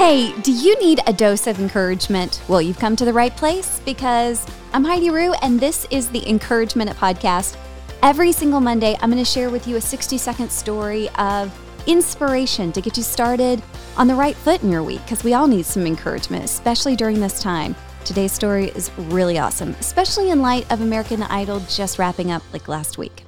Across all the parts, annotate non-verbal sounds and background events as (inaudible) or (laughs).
Hey, do you need a dose of encouragement? Well, you've come to the right place because I'm Heidi Rue, and this is the Encouragement Podcast. Every single Monday, I'm going to share with you a 60 second story of inspiration to get you started on the right foot in your week because we all need some encouragement, especially during this time. Today's story is really awesome, especially in light of American Idol just wrapping up like last week.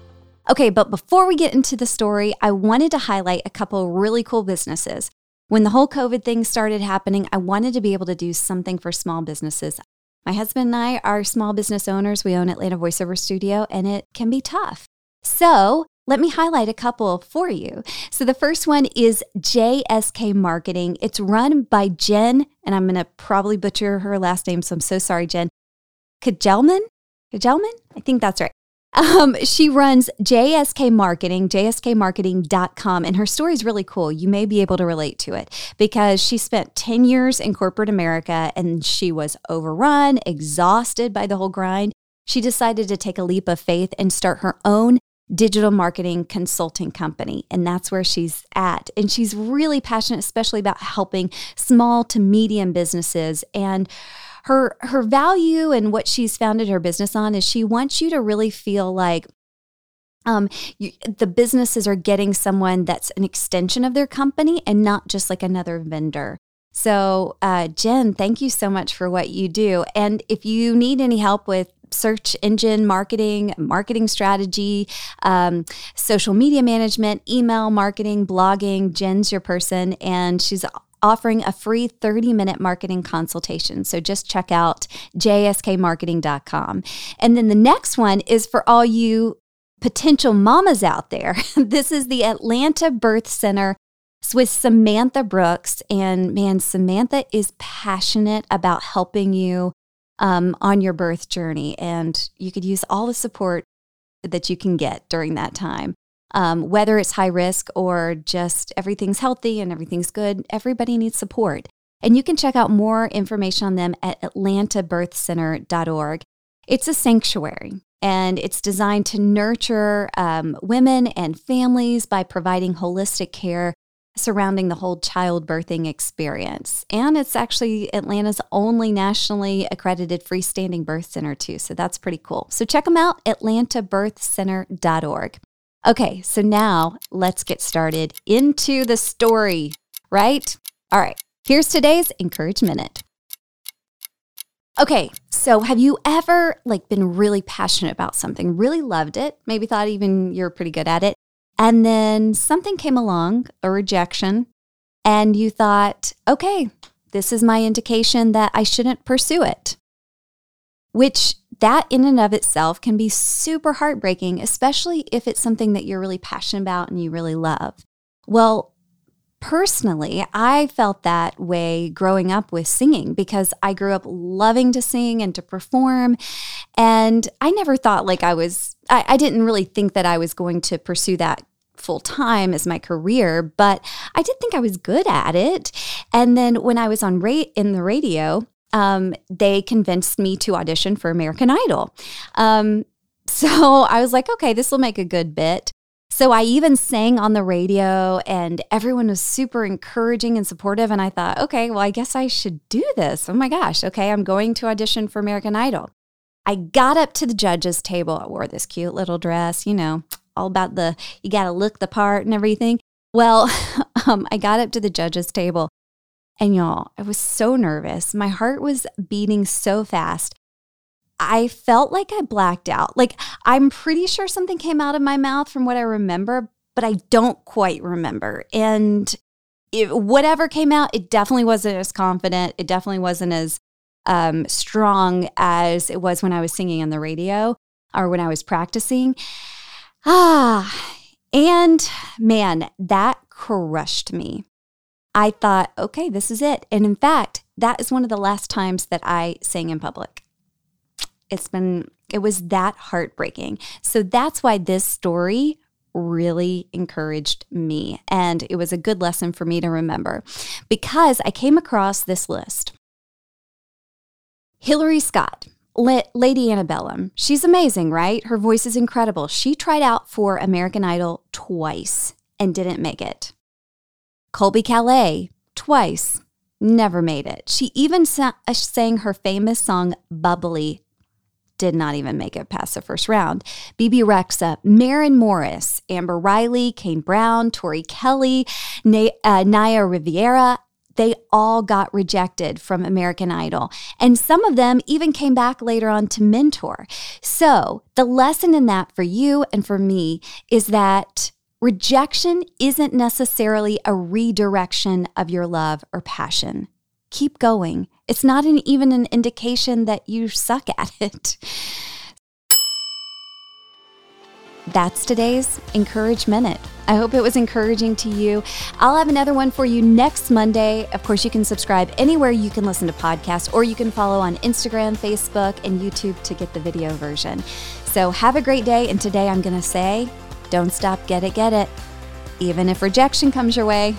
Okay, but before we get into the story, I wanted to highlight a couple really cool businesses. When the whole COVID thing started happening, I wanted to be able to do something for small businesses. My husband and I are small business owners. We own Atlanta Voiceover Studio, and it can be tough. So, let me highlight a couple for you. So, the first one is JSK Marketing. It's run by Jen, and I'm going to probably butcher her last name, so I'm so sorry, Jen. Kajelman? Kajelman? I think that's right. Um, she runs JSK Marketing, jskmarketing.com, and her story is really cool. You may be able to relate to it because she spent 10 years in corporate America and she was overrun, exhausted by the whole grind. She decided to take a leap of faith and start her own digital marketing consulting company. And that's where she's at. And she's really passionate, especially about helping small to medium businesses. And her her value and what she's founded her business on is she wants you to really feel like um, you, the businesses are getting someone that's an extension of their company and not just like another vendor. So, uh, Jen, thank you so much for what you do. And if you need any help with search engine marketing, marketing strategy, um, social media management, email marketing, blogging, Jen's your person. And she's offering a free 30 minute marketing consultation. So just check out jskmarketing.com. And then the next one is for all you potential mamas out there. (laughs) this is the Atlanta Birth Center with Samantha Brooks. And man, Samantha is passionate about helping you um, on your birth journey. And you could use all the support that you can get during that time um, whether it's high risk or just everything's healthy and everything's good, everybody needs support. And you can check out more information on them at atlantabirthcenter.org. It's a sanctuary and it's designed to nurture um, women and families by providing holistic care surrounding the whole childbirthing experience. And it's actually Atlanta's only nationally accredited freestanding birth center, too. So that's pretty cool. So check them out, atlantabirthcenter.org. Okay, so now let's get started into the story, right? All right, here's today's Encourage Minute. Okay, so have you ever like been really passionate about something, really loved it, maybe thought even you're pretty good at it, and then something came along, a rejection, and you thought, okay, this is my indication that I shouldn't pursue it. Which that in and of itself can be super heartbreaking, especially if it's something that you're really passionate about and you really love. Well, personally, I felt that way growing up with singing because I grew up loving to sing and to perform. And I never thought like I was, I, I didn't really think that I was going to pursue that full time as my career, but I did think I was good at it. And then when I was on rate in the radio, um, they convinced me to audition for American Idol. Um, (laughs) so I was like, okay, this will make a good bit. So I even sang on the radio and everyone was super encouraging and supportive. And I thought, okay, well, I guess I should do this. Oh my gosh, okay, I'm going to audition for American Idol. I got up to the judges' table. I wore this cute little dress, you know, all about the, you got to look the part and everything. Well, (laughs) um, I got up to the judges' table and y'all, I was so nervous. My heart was beating so fast. I felt like I blacked out. Like, I'm pretty sure something came out of my mouth from what I remember, but I don't quite remember. And it, whatever came out, it definitely wasn't as confident. It definitely wasn't as um, strong as it was when I was singing on the radio or when I was practicing. Ah, and man, that crushed me. I thought, okay, this is it. And in fact, that is one of the last times that I sang in public. It's been, it was that heartbreaking. So that's why this story really encouraged me. And it was a good lesson for me to remember because I came across this list Hillary Scott. Lady Antebellum. She's amazing, right? Her voice is incredible. She tried out for American Idol twice and didn't make it. Colbie Caillat, twice, never made it. She even uh, sang her famous song Bubbly did not even make it past the first round. Bebe Rexha, Maren Morris, Amber Riley, Kane Brown, Tori Kelly, Na- uh, Naya Riviera, they all got rejected from American Idol. And some of them even came back later on to mentor. So, the lesson in that for you and for me is that rejection isn't necessarily a redirection of your love or passion. Keep going. It's not an, even an indication that you suck at it. That's today's Encourage Minute. I hope it was encouraging to you. I'll have another one for you next Monday. Of course, you can subscribe anywhere you can listen to podcasts, or you can follow on Instagram, Facebook, and YouTube to get the video version. So have a great day. And today I'm going to say, don't stop, get it, get it. Even if rejection comes your way,